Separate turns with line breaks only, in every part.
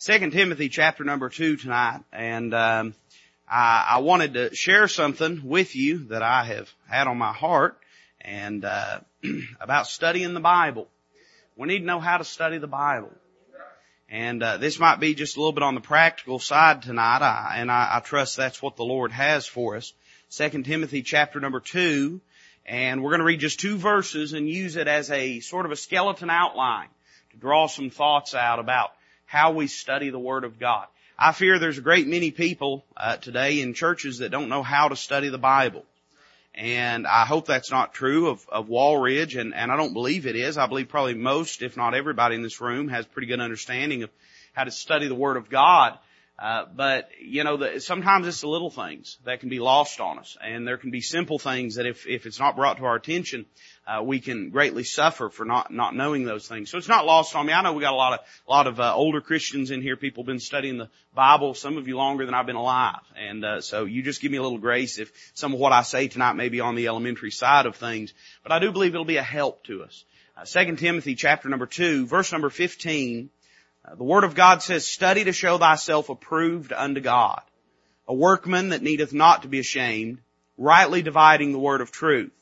Second Timothy chapter number two tonight, and um, I, I, wanted to share something with you that I have had on my heart, and uh, about studying the Bible. We need to know how to study the Bible, and uh, this might be just a little bit on the practical side tonight, I, and I, I trust that's what the Lord has for us. Second Timothy chapter number two, and we're going to read just two verses and use it as a sort of a skeleton outline to draw some thoughts out about how we study the Word of God. I fear there's a great many people uh, today in churches that don't know how to study the Bible. And I hope that's not true of, of Walridge, and, and I don't believe it is. I believe probably most, if not everybody in this room, has pretty good understanding of how to study the Word of God. Uh, but you know, the, sometimes it's the little things that can be lost on us, and there can be simple things that if if it's not brought to our attention, uh, we can greatly suffer for not not knowing those things. So it's not lost on me. I know we got a lot of a lot of uh, older Christians in here. People have been studying the Bible. Some of you longer than I've been alive, and uh, so you just give me a little grace if some of what I say tonight may be on the elementary side of things. But I do believe it'll be a help to us. Uh, Second Timothy chapter number two, verse number fifteen the Word of God says, study to show thyself approved unto God, a workman that needeth not to be ashamed, rightly dividing the word of truth.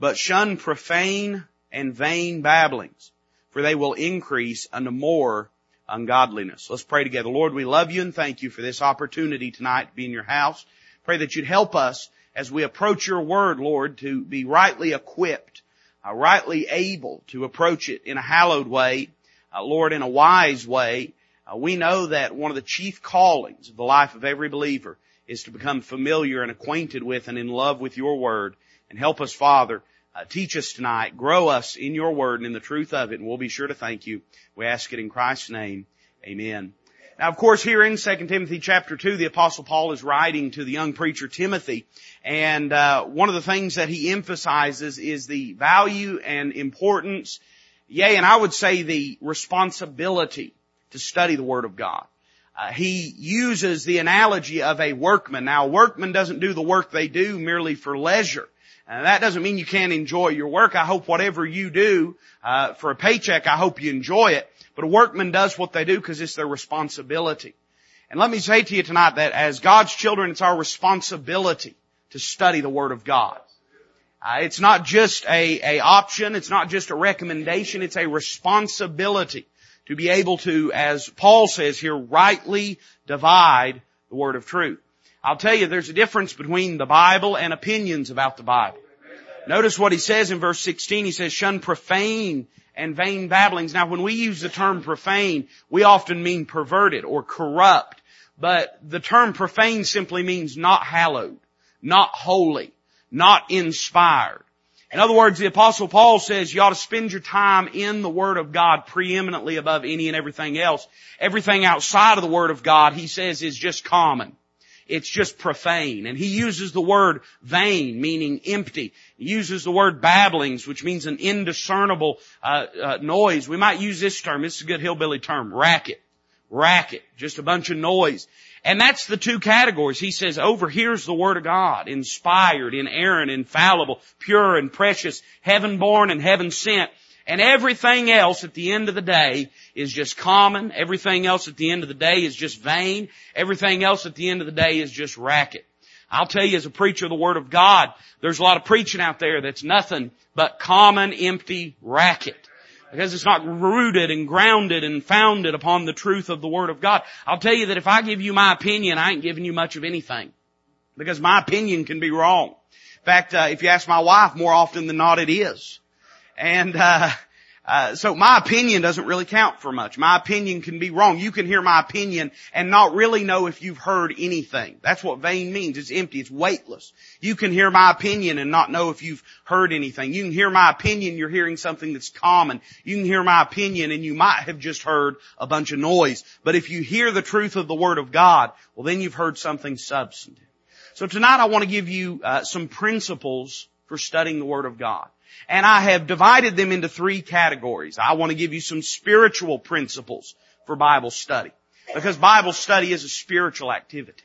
But shun profane and vain babblings, for they will increase unto more ungodliness. Let's pray together. Lord, we love you and thank you for this opportunity tonight to be in your house. Pray that you'd help us as we approach your word, Lord, to be rightly equipped, uh, rightly able to approach it in a hallowed way, uh, Lord, in a wise way. Uh, we know that one of the chief callings of the life of every believer is to become familiar and acquainted with and in love with your word. And help us, Father, uh, teach us tonight, grow us in your word and in the truth of it, and we'll be sure to thank you. We ask it in Christ's name. Amen. Now, of course, here in 2 Timothy chapter 2, the apostle Paul is writing to the young preacher Timothy, and uh, one of the things that he emphasizes is the value and importance Yea, and I would say the responsibility to study the Word of God. Uh, he uses the analogy of a workman. Now, a workman doesn't do the work they do merely for leisure. And that doesn't mean you can't enjoy your work. I hope whatever you do uh, for a paycheck, I hope you enjoy it. But a workman does what they do because it's their responsibility. And let me say to you tonight that as God's children, it's our responsibility to study the Word of God. Uh, it's not just a, a option. It's not just a recommendation. It's a responsibility to be able to, as Paul says here, rightly divide the word of truth. I'll tell you, there's a difference between the Bible and opinions about the Bible. Notice what he says in verse 16. He says, shun profane and vain babblings. Now when we use the term profane, we often mean perverted or corrupt. But the term profane simply means not hallowed, not holy not inspired. In other words, the apostle Paul says you ought to spend your time in the Word of God preeminently above any and everything else. Everything outside of the Word of God, he says, is just common. It's just profane. And he uses the word vain, meaning empty. He uses the word babblings, which means an indiscernible uh, uh, noise. We might use this term. This is a good hillbilly term. Racket. Racket. Just a bunch of noise. And that's the two categories. He says, over here's the Word of God, inspired, inerrant, infallible, pure and precious, heaven born and heaven sent. And everything else at the end of the day is just common. Everything else at the end of the day is just vain. Everything else at the end of the day is just racket. I'll tell you as a preacher of the Word of God, there's a lot of preaching out there that's nothing but common, empty racket because it's not rooted and grounded and founded upon the truth of the Word of God. I'll tell you that if I give you my opinion, I ain't giving you much of anything. Because my opinion can be wrong. In fact, uh, if you ask my wife, more often than not it is. And, uh, uh, so my opinion doesn't really count for much. My opinion can be wrong. You can hear my opinion and not really know if you've heard anything. That's what vain means. It's empty. It's weightless. You can hear my opinion and not know if you've heard anything. You can hear my opinion, you're hearing something that's common. You can hear my opinion and you might have just heard a bunch of noise. But if you hear the truth of the Word of God, well then you've heard something substantive. So tonight I want to give you uh, some principles for studying the Word of God. And I have divided them into three categories. I want to give you some spiritual principles for Bible study. Because Bible study is a spiritual activity.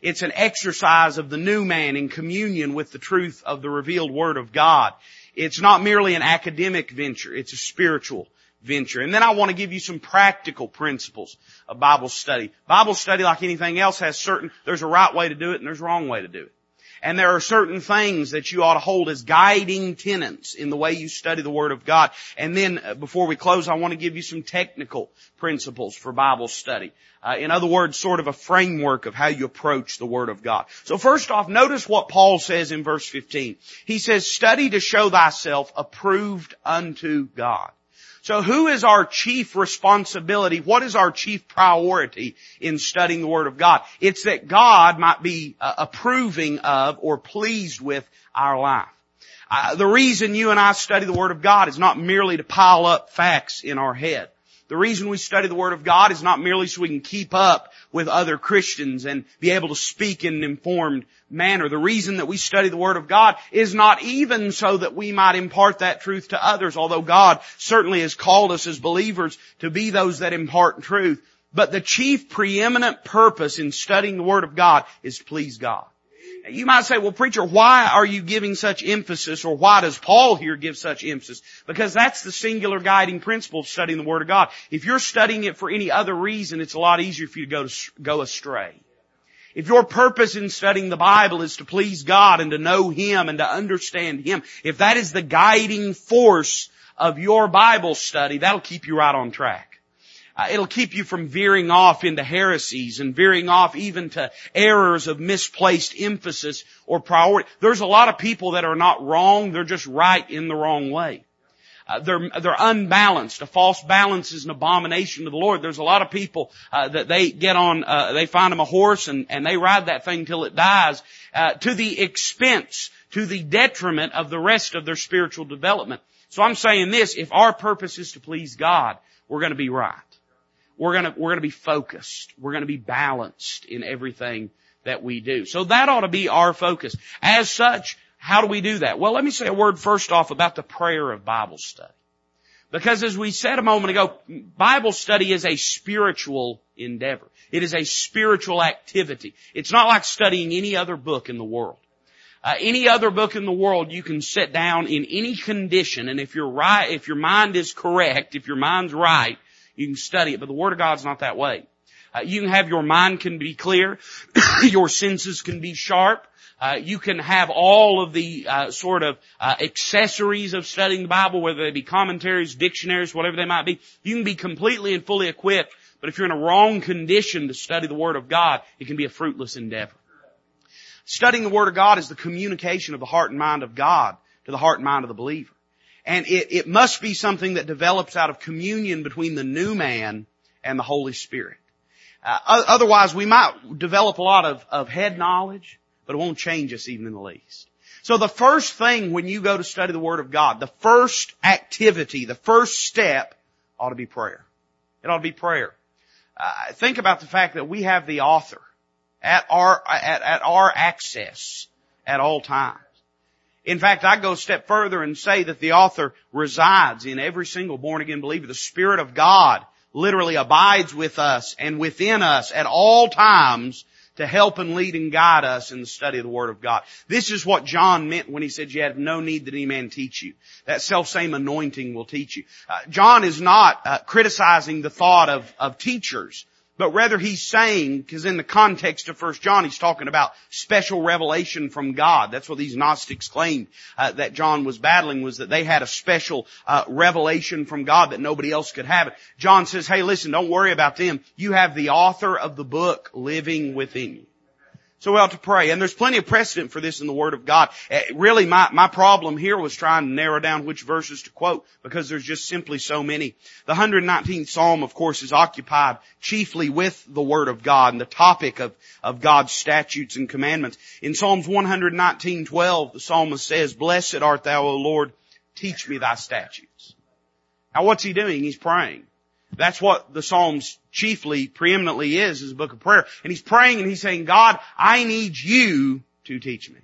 It's an exercise of the new man in communion with the truth of the revealed Word of God. It's not merely an academic venture, it's a spiritual venture. And then I want to give you some practical principles of Bible study. Bible study, like anything else, has certain, there's a right way to do it and there's a wrong way to do it. And there are certain things that you ought to hold as guiding tenets in the way you study the Word of God. And then, uh, before we close, I want to give you some technical principles for Bible study. Uh, in other words, sort of a framework of how you approach the Word of God. So first off, notice what Paul says in verse 15. He says, study to show thyself approved unto God. So who is our chief responsibility? What is our chief priority in studying the Word of God? It's that God might be uh, approving of or pleased with our life. Uh, the reason you and I study the Word of God is not merely to pile up facts in our head. The reason we study the Word of God is not merely so we can keep up with other Christians and be able to speak in an informed manner. The reason that we study the Word of God is not even so that we might impart that truth to others, although God certainly has called us as believers to be those that impart truth. But the chief preeminent purpose in studying the Word of God is to please God. You might say, well preacher, why are you giving such emphasis or why does Paul here give such emphasis? Because that's the singular guiding principle of studying the Word of God. If you're studying it for any other reason, it's a lot easier for you to go, to, go astray. If your purpose in studying the Bible is to please God and to know Him and to understand Him, if that is the guiding force of your Bible study, that'll keep you right on track. Uh, it'll keep you from veering off into heresies and veering off even to errors of misplaced emphasis or priority. There's a lot of people that are not wrong, they're just right in the wrong way. Uh, they're they're unbalanced. A false balance is an abomination to the Lord. There's a lot of people uh, that they get on. Uh, they find them a horse and and they ride that thing till it dies, uh, to the expense, to the detriment of the rest of their spiritual development. So I'm saying this: if our purpose is to please God, we're going to be right. We're gonna, we're gonna be focused. We're gonna be balanced in everything that we do. So that ought to be our focus. As such, how do we do that? Well, let me say a word first off about the prayer of Bible study. Because as we said a moment ago, Bible study is a spiritual endeavor. It is a spiritual activity. It's not like studying any other book in the world. Uh, any other book in the world you can sit down in any condition and if you're right, if your mind is correct, if your mind's right, you can study it, but the Word of God's not that way. Uh, you can have your mind can be clear, your senses can be sharp. Uh, you can have all of the uh, sort of uh, accessories of studying the Bible, whether they be commentaries, dictionaries, whatever they might be. You can be completely and fully equipped, but if you're in a wrong condition to study the Word of God, it can be a fruitless endeavor. Studying the Word of God is the communication of the heart and mind of God to the heart and mind of the believer. And it, it must be something that develops out of communion between the new man and the Holy Spirit. Uh, otherwise, we might develop a lot of, of head knowledge, but it won't change us even in the least. So the first thing when you go to study the Word of God, the first activity, the first step ought to be prayer. It ought to be prayer. Uh, think about the fact that we have the author at our, at, at our access at all times. In fact, I go a step further and say that the author resides in every single born again believer. The Spirit of God literally abides with us and within us at all times to help and lead and guide us in the study of the Word of God. This is what John meant when he said you have no need that any man teach you. That self-same anointing will teach you. Uh, John is not uh, criticizing the thought of, of teachers but rather he's saying, because in the context of First John, he's talking about special revelation from God. That's what these Gnostics claimed uh, that John was battling was that they had a special uh, revelation from God that nobody else could have it. John says, "Hey, listen, don't worry about them. You have the author of the book living within you." So we ought to pray. And there's plenty of precedent for this in the Word of God. Uh, really my, my problem here was trying to narrow down which verses to quote because there's just simply so many. The 119th Psalm, of course, is occupied chiefly with the Word of God and the topic of, of God's statutes and commandments. In Psalms 119:12, the psalmist says, Blessed art thou, O Lord, teach me thy statutes. Now what's he doing? He's praying. That's what the Psalms chiefly, preeminently is, is a book of prayer. And he's praying and he's saying, God, I need you to teach me.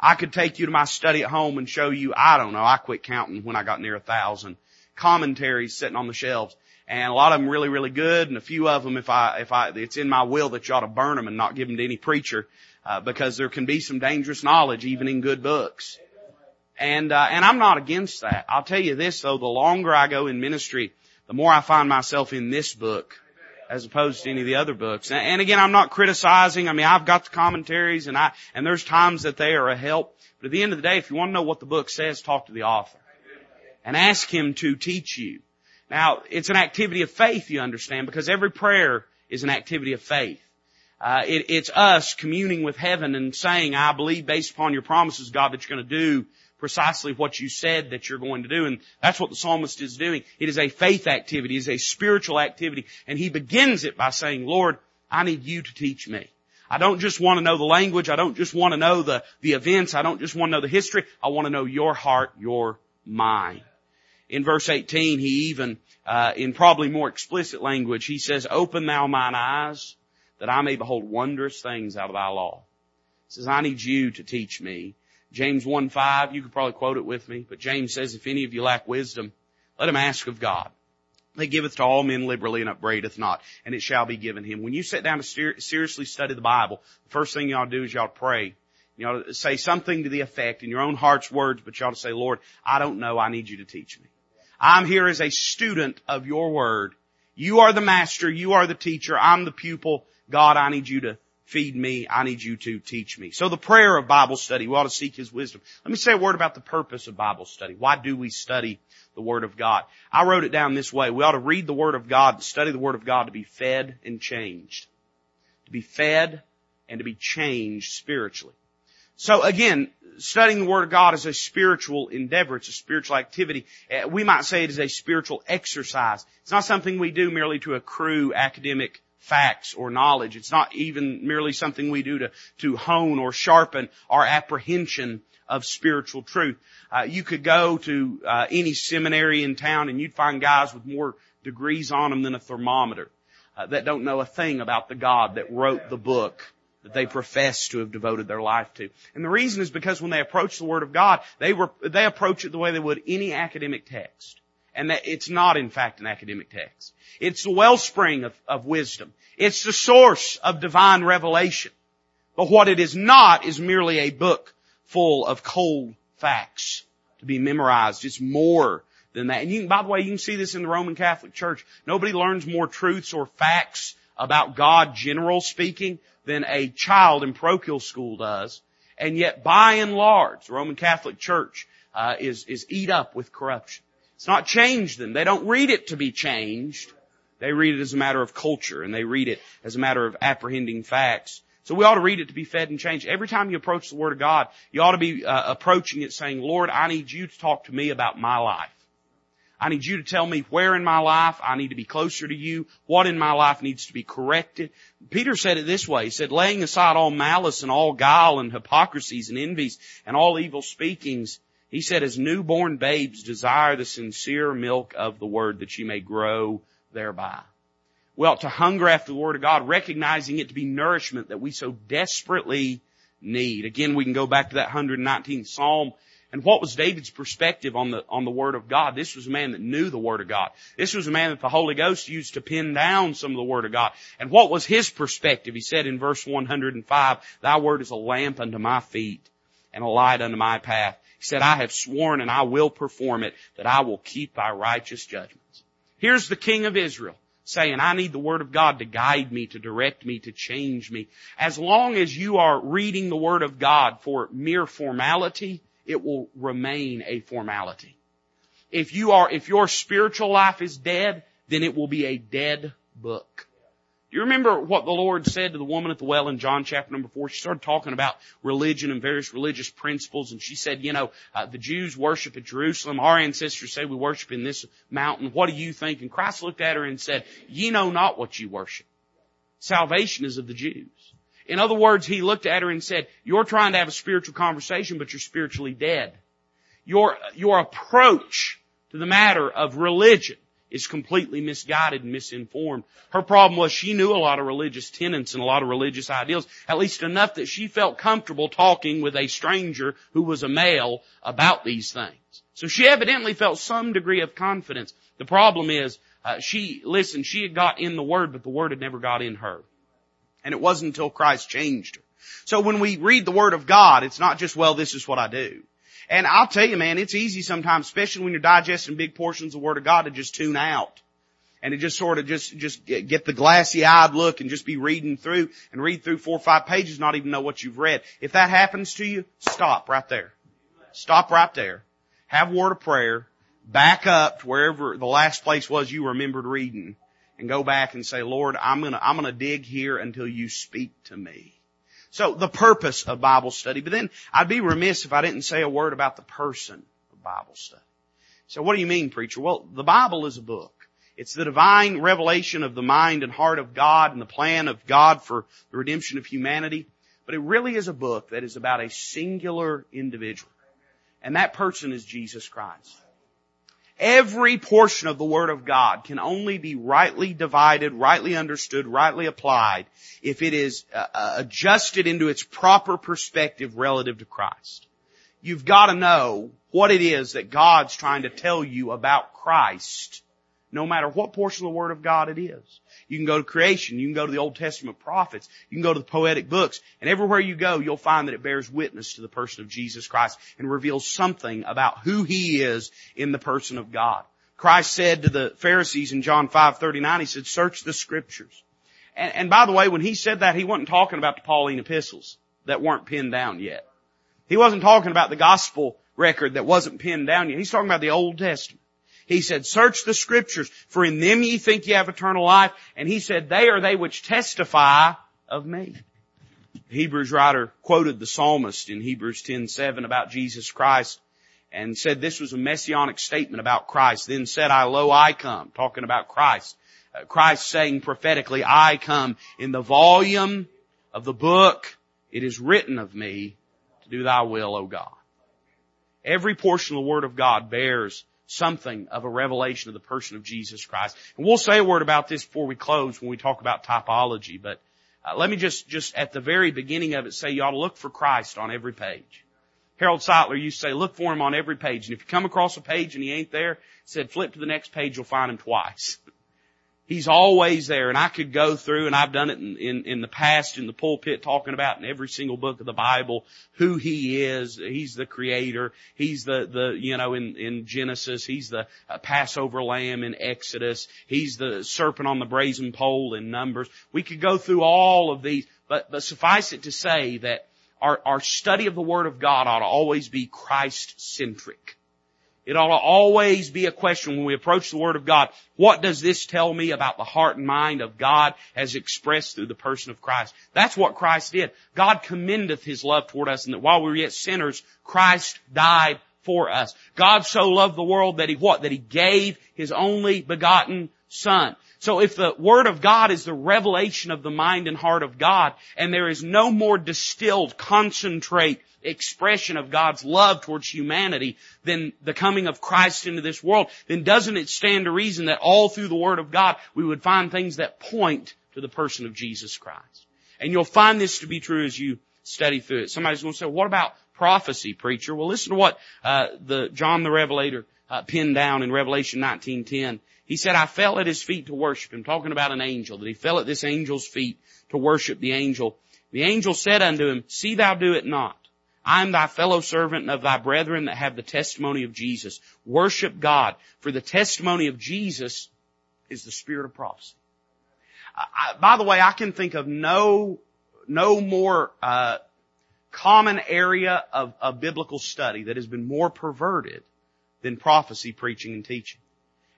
I could take you to my study at home and show you, I don't know, I quit counting when I got near a thousand commentaries sitting on the shelves. And a lot of them really, really good. And a few of them, if I, if I, it's in my will that you ought to burn them and not give them to any preacher, uh, because there can be some dangerous knowledge even in good books. And, uh, and I'm not against that. I'll tell you this though, the longer I go in ministry, the more I find myself in this book as opposed to any of the other books. And, again, I'm not criticizing. I mean, I've got the commentaries and I, and there's times that they are a help. But at the end of the day, if you want to know what the book says, talk to the author. And ask him to teach you. Now, it's an activity of faith, you understand, because every prayer is an activity of faith. Uh, it, it's us communing with heaven and saying, I believe based upon your promises, God, that you're going to do precisely what you said that you're going to do. And that's what the psalmist is doing. It is a faith activity. It is a spiritual activity. And he begins it by saying, Lord, I need you to teach me. I don't just want to know the language. I don't just want to know the, the events. I don't just want to know the history. I want to know your heart, your mind. In verse 18, he even, uh, in probably more explicit language, he says, open thou mine eyes that I may behold wondrous things out of thy law. He says, I need you to teach me. James 1 5, you could probably quote it with me, but James says, if any of you lack wisdom, let him ask of God. He giveth to all men liberally and upbraideth not, and it shall be given him. When you sit down to ser- seriously study the Bible, the first thing you ought to do is you ought to pray. You ought to say something to the effect in your own heart's words, but you ought to say, Lord, I don't know, I need you to teach me. I'm here as a student of your word. You are the master, you are the teacher, I'm the pupil. God, I need you to feed me. I need you to teach me. So the prayer of Bible study, we ought to seek His wisdom. Let me say a word about the purpose of Bible study. Why do we study the Word of God? I wrote it down this way. We ought to read the Word of God, study the Word of God to be fed and changed. To be fed and to be changed spiritually. So again, studying the Word of God is a spiritual endeavor. It's a spiritual activity. Uh, we might say it is a spiritual exercise. It's not something we do merely to accrue academic facts or knowledge. It's not even merely something we do to, to hone or sharpen our apprehension of spiritual truth. Uh, you could go to uh, any seminary in town and you'd find guys with more degrees on them than a thermometer uh, that don't know a thing about the God that wrote the book that they profess to have devoted their life to. And the reason is because when they approach the Word of God, they were, they approach it the way they would any academic text. And that it's not in fact an academic text. It's the wellspring of, of wisdom. It's the source of divine revelation. But what it is not is merely a book full of cold facts to be memorized. It's more than that. And you can, by the way, you can see this in the Roman Catholic Church. Nobody learns more truths or facts about God, general speaking, than a child in parochial school does. And yet, by and large, the Roman Catholic Church uh, is is eat up with corruption. It's not changed them. They don't read it to be changed. They read it as a matter of culture and they read it as a matter of apprehending facts. So we ought to read it to be fed and changed. Every time you approach the Word of God, you ought to be uh, approaching it saying, Lord, I need you to talk to me about my life. I need you to tell me where in my life I need to be closer to you, what in my life needs to be corrected. Peter said it this way. He said, laying aside all malice and all guile and hypocrisies and envies and all evil speakings, he said, as newborn babes desire the sincere milk of the word that you may grow thereby. We ought to hunger after the word of God, recognizing it to be nourishment that we so desperately need. Again, we can go back to that 119th Psalm. And what was David's perspective on the, on the Word of God? This was a man that knew the Word of God. This was a man that the Holy Ghost used to pin down some of the Word of God. And what was his perspective? He said in verse 105, Thy Word is a lamp unto my feet and a light unto my path. He said, I have sworn and I will perform it that I will keep thy righteous judgments. Here's the King of Israel saying, I need the Word of God to guide me, to direct me, to change me. As long as you are reading the Word of God for mere formality, it will remain a formality. If you are, if your spiritual life is dead, then it will be a dead book. Do you remember what the Lord said to the woman at the well in John chapter number four? She started talking about religion and various religious principles, and she said, you know, uh, the Jews worship at Jerusalem. Our ancestors say we worship in this mountain. What do you think? And Christ looked at her and said, ye know not what you worship. Salvation is of the Jews. In other words, he looked at her and said, you're trying to have a spiritual conversation, but you're spiritually dead. Your, your approach to the matter of religion is completely misguided and misinformed. Her problem was she knew a lot of religious tenets and a lot of religious ideals, at least enough that she felt comfortable talking with a stranger who was a male about these things. So she evidently felt some degree of confidence. The problem is, uh, she, listen, she had got in the Word, but the Word had never got in her. And it wasn't until Christ changed her. So when we read the Word of God, it's not just, well, this is what I do. And I'll tell you man, it's easy sometimes, especially when you're digesting big portions of the Word of God to just tune out. And to just sort of just, just get the glassy eyed look and just be reading through and read through four or five pages, not even know what you've read. If that happens to you, stop right there. Stop right there. Have a word of prayer. Back up to wherever the last place was you remembered reading and go back and say, Lord, I'm gonna, I'm gonna dig here until you speak to me. So the purpose of Bible study, but then I'd be remiss if I didn't say a word about the person of Bible study. So what do you mean, preacher? Well, the Bible is a book. It's the divine revelation of the mind and heart of God and the plan of God for the redemption of humanity. But it really is a book that is about a singular individual. And that person is Jesus Christ. Every portion of the Word of God can only be rightly divided, rightly understood, rightly applied if it is uh, uh, adjusted into its proper perspective relative to Christ. You've got to know what it is that God's trying to tell you about Christ, no matter what portion of the Word of God it is. You can go to creation. You can go to the Old Testament prophets. You can go to the poetic books. And everywhere you go, you'll find that it bears witness to the person of Jesus Christ and reveals something about who He is in the person of God. Christ said to the Pharisees in John 5:39, He said, search the scriptures. And, and by the way, when He said that, He wasn't talking about the Pauline epistles that weren't pinned down yet. He wasn't talking about the gospel record that wasn't pinned down yet. He's talking about the Old Testament. He said, search the scriptures, for in them ye think ye have eternal life. And he said, they are they which testify of me. The Hebrews writer quoted the psalmist in Hebrews 10:7 about Jesus Christ and said this was a messianic statement about Christ. Then said I, lo, I come, talking about Christ. Uh, Christ saying prophetically, I come in the volume of the book. It is written of me to do thy will, O God. Every portion of the Word of God bears something of a revelation of the person of Jesus Christ. And we'll say a word about this before we close when we talk about typology, but uh, let me just, just at the very beginning of it say you ought to look for Christ on every page. Harold Sightler used to say, look for him on every page. And if you come across a page and he ain't there, said flip to the next page, you'll find him twice. He's always there and I could go through and I've done it in, in, in, the past in the pulpit talking about in every single book of the Bible who He is. He's the creator. He's the, the, you know, in, in Genesis. He's the uh, Passover lamb in Exodus. He's the serpent on the brazen pole in Numbers. We could go through all of these, but, but suffice it to say that our, our study of the Word of God ought to always be Christ centric. It ought to always be a question when we approach the Word of God. What does this tell me about the heart and mind of God as expressed through the person of Christ? That's what Christ did. God commendeth His love toward us and that while we were yet sinners, Christ died for us. God so loved the world that He what? That He gave His only begotten Son. So if the Word of God is the revelation of the mind and heart of God, and there is no more distilled, concentrate, expression of God's love towards humanity than the coming of Christ into this world, then doesn't it stand to reason that all through the Word of God we would find things that point to the person of Jesus Christ? And you'll find this to be true as you study through it. Somebody's going to say, what about prophecy, preacher? Well, listen to what uh, the John the Revelator uh, pinned down in Revelation 19:10. He said, "I fell at his feet to worship him." Talking about an angel that he fell at this angel's feet to worship the angel. The angel said unto him, "See thou do it not." I am thy fellow servant and of thy brethren that have the testimony of Jesus. Worship God, for the testimony of Jesus is the spirit of prophecy. I, by the way, I can think of no no more uh, common area of, of biblical study that has been more perverted than prophecy preaching and teaching.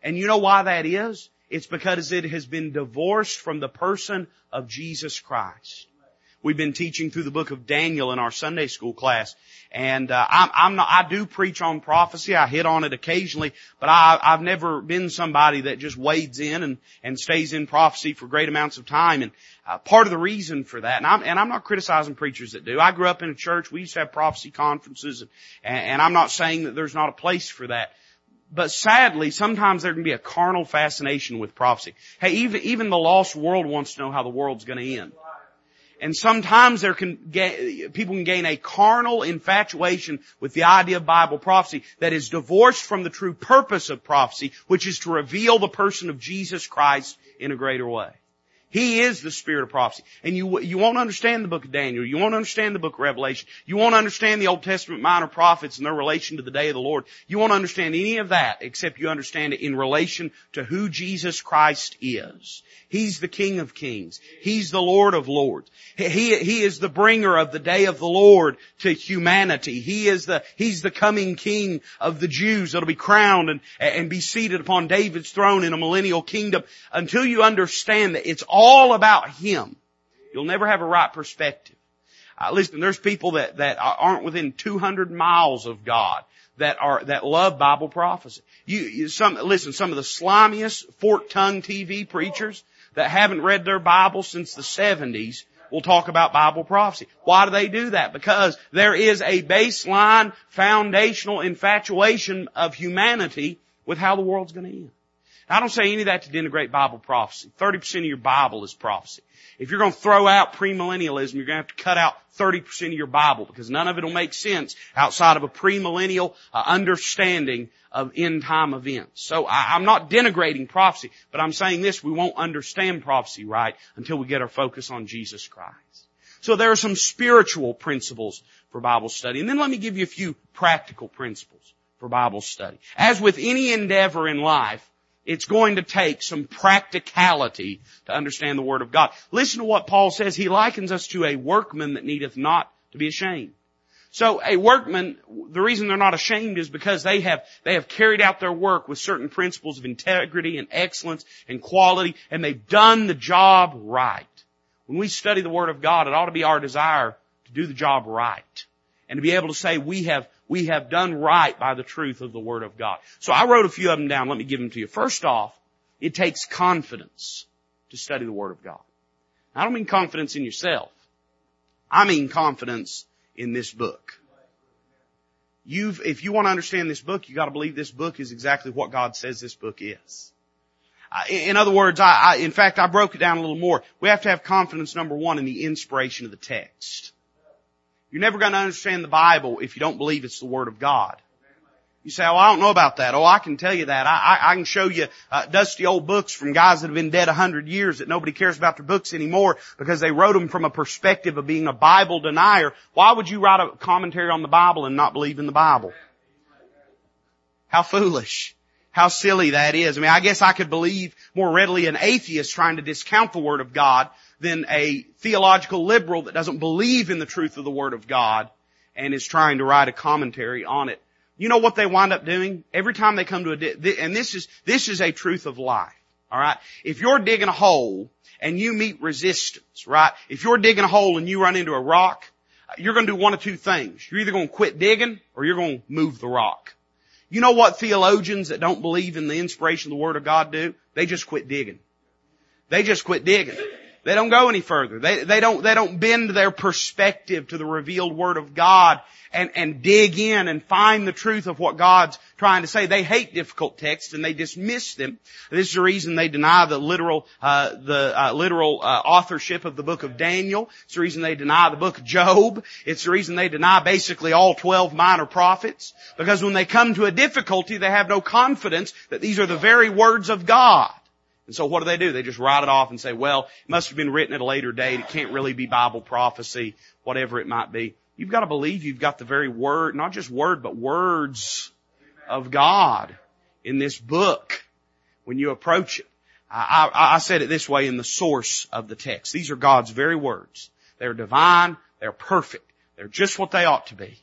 And you know why that is? It's because it has been divorced from the person of Jesus Christ. We've been teaching through the book of Daniel in our Sunday school class, and uh, I'm, I'm not. I do preach on prophecy. I hit on it occasionally, but I, I've never been somebody that just wades in and and stays in prophecy for great amounts of time. And uh, part of the reason for that, and I'm and I'm not criticizing preachers that do. I grew up in a church. We used to have prophecy conferences, and, and I'm not saying that there's not a place for that but sadly, sometimes there can be a carnal fascination with prophecy. Hey, even, even the lost world wants to know how the world's gonna end. And sometimes there can people can gain a carnal infatuation with the idea of Bible prophecy that is divorced from the true purpose of prophecy, which is to reveal the person of Jesus Christ in a greater way. He is the spirit of prophecy. And you, you won't understand the book of Daniel. You won't understand the book of Revelation. You won't understand the Old Testament minor prophets and their relation to the day of the Lord. You won't understand any of that except you understand it in relation to who Jesus Christ is. He's the King of Kings. He's the Lord of Lords. He, he is the bringer of the day of the Lord to humanity. He is the, He's the coming King of the Jews that'll be crowned and, and be seated upon David's throne in a millennial kingdom. Until you understand that it's all all about Him, you'll never have a right perspective. Uh, listen, there's people that, that aren't within 200 miles of God that are, that love Bible prophecy. You, you some, listen, some of the slimiest fork-tongued TV preachers that haven't read their Bible since the 70s will talk about Bible prophecy. Why do they do that? Because there is a baseline foundational infatuation of humanity with how the world's going to end. I don't say any of that to denigrate Bible prophecy. 30% of your Bible is prophecy. If you're going to throw out premillennialism, you're going to have to cut out 30% of your Bible because none of it will make sense outside of a premillennial uh, understanding of end time events. So I, I'm not denigrating prophecy, but I'm saying this, we won't understand prophecy right until we get our focus on Jesus Christ. So there are some spiritual principles for Bible study. And then let me give you a few practical principles for Bible study. As with any endeavor in life, it's going to take some practicality to understand the Word of God. Listen to what Paul says. He likens us to a workman that needeth not to be ashamed. So a workman, the reason they're not ashamed is because they have, they have carried out their work with certain principles of integrity and excellence and quality, and they've done the job right. When we study the Word of God, it ought to be our desire to do the job right. And to be able to say we have, we have done right by the truth of the Word of God. So I wrote a few of them down. Let me give them to you. First off, it takes confidence to study the Word of God. I don't mean confidence in yourself. I mean confidence in this book. You've, if you want to understand this book, you got to believe this book is exactly what God says this book is. In other words, I, I, in fact, I broke it down a little more. We have to have confidence, number one, in the inspiration of the text. You're never going to understand the Bible if you don't believe it's the Word of God. You say, oh, I don't know about that. Oh, I can tell you that. I, I, I can show you uh, dusty old books from guys that have been dead a hundred years that nobody cares about their books anymore because they wrote them from a perspective of being a Bible denier. Why would you write a commentary on the Bible and not believe in the Bible? How foolish. How silly that is. I mean, I guess I could believe more readily an atheist trying to discount the Word of God than a theological liberal that doesn't believe in the truth of the Word of God and is trying to write a commentary on it. You know what they wind up doing? Every time they come to a, and this is, this is a truth of life. Alright? If you're digging a hole and you meet resistance, right? If you're digging a hole and you run into a rock, you're going to do one of two things. You're either going to quit digging or you're going to move the rock. You know what theologians that don't believe in the inspiration of the Word of God do? They just quit digging. They just quit digging. They don't go any further. They, they don't, they don't bend their perspective to the revealed Word of God and, and dig in and find the truth of what God's trying to say. They hate difficult texts and they dismiss them. This is the reason they deny the literal, uh, the uh, literal uh, authorship of the book of Daniel. It's the reason they deny the book of Job. It's the reason they deny basically all 12 minor prophets. Because when they come to a difficulty, they have no confidence that these are the very words of God. And so what do they do? They just write it off and say, well, it must have been written at a later date. It can't really be Bible prophecy, whatever it might be. You've got to believe you've got the very word, not just word, but words of God in this book when you approach it. I, I, I said it this way in the source of the text. These are God's very words. They're divine. They're perfect. They're just what they ought to be.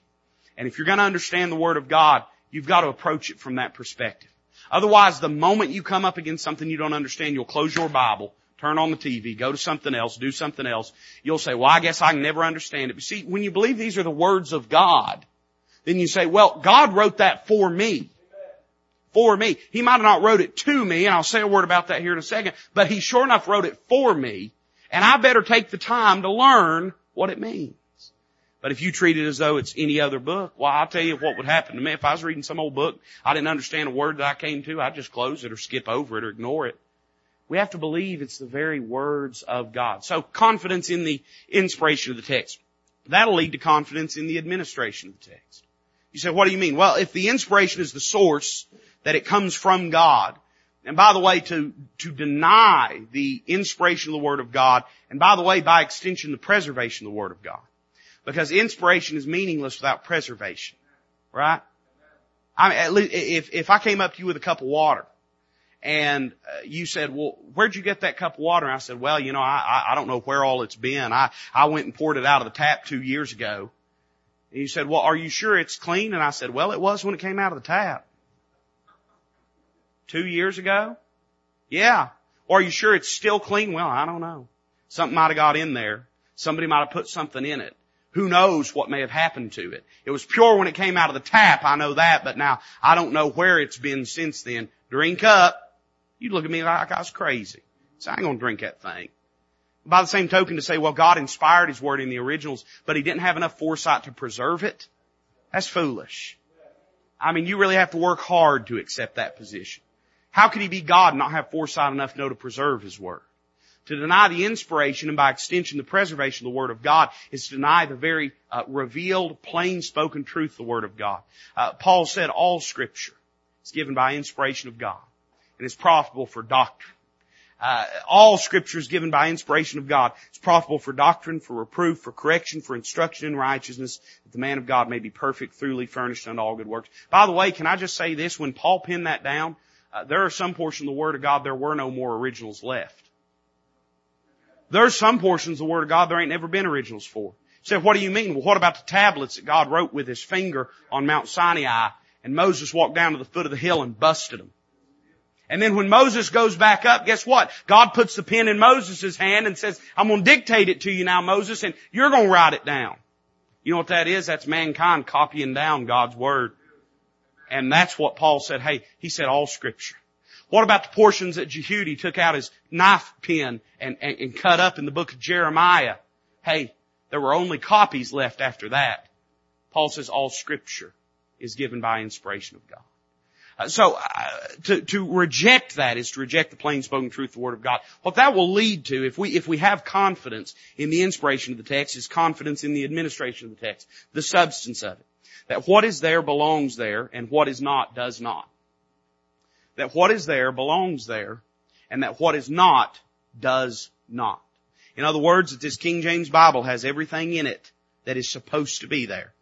And if you're going to understand the Word of God, you've got to approach it from that perspective. Otherwise, the moment you come up against something you don't understand, you'll close your Bible, turn on the TV, go to something else, do something else. You'll say, well, I guess I can never understand it. But see, when you believe these are the words of God, then you say, well, God wrote that for me. For me. He might have not wrote it to me, and I'll say a word about that here in a second, but He sure enough wrote it for me, and I better take the time to learn what it means. But if you treat it as though it's any other book, well, I'll tell you what would happen to me. If I was reading some old book, I didn't understand a word that I came to, I'd just close it or skip over it or ignore it. We have to believe it's the very words of God. So confidence in the inspiration of the text. That'll lead to confidence in the administration of the text. You say, what do you mean? Well, if the inspiration is the source, that it comes from God, And by the way, to, to deny the inspiration of the Word of God, and by the way, by extension, the preservation of the Word of God. Because inspiration is meaningless without preservation. Right? I mean, at if, if I came up to you with a cup of water, and uh, you said, well, where'd you get that cup of water? And I said, well, you know, I, I don't know where all it's been. I, I went and poured it out of the tap two years ago. And you said, well, are you sure it's clean? And I said, well, it was when it came out of the tap. Two years ago? Yeah. Or are you sure it's still clean? Well, I don't know. Something might have got in there. Somebody might have put something in it. Who knows what may have happened to it? It was pure when it came out of the tap, I know that, but now I don't know where it's been since then. Drink up. You'd look at me like I was crazy. So I ain't gonna drink that thing. By the same token to say, well, God inspired His Word in the originals, but He didn't have enough foresight to preserve it, that's foolish. I mean, you really have to work hard to accept that position. How could He be God and not have foresight enough to know to preserve His Word? To deny the inspiration and by extension the preservation of the Word of God is to deny the very uh, revealed, plain spoken truth the Word of God. Uh, Paul said all Scripture is given by inspiration of God and is profitable for doctrine. Uh, all scripture is given by inspiration of God. It's profitable for doctrine, for reproof, for correction, for instruction in righteousness, that the man of God may be perfect, thoroughly furnished unto all good works. By the way, can I just say this? When Paul penned that down, uh, there are some portions of the Word of God, there were no more originals left. There are some portions of the Word of God there ain't never been originals for. Said, what do you mean? Well, what about the tablets that God wrote with His finger on Mount Sinai and Moses walked down to the foot of the hill and busted them? And then when Moses goes back up, guess what? God puts the pen in Moses' hand and says, I'm going to dictate it to you now, Moses, and you're going to write it down. You know what that is? That's mankind copying down God's Word. And that's what Paul said. Hey, he said all scripture. What about the portions that Jehudi took out his knife pen and, and, and cut up in the book of Jeremiah? Hey, there were only copies left after that. Paul says all scripture is given by inspiration of God. Uh, so uh, to, to reject that is to reject the plain spoken truth, the Word of God. What that will lead to, if we if we have confidence in the inspiration of the text, is confidence in the administration of the text, the substance of it. That what is there belongs there, and what is not does not. That what is there belongs there, and that what is not does not. In other words, that this King James Bible has everything in it that is supposed to be there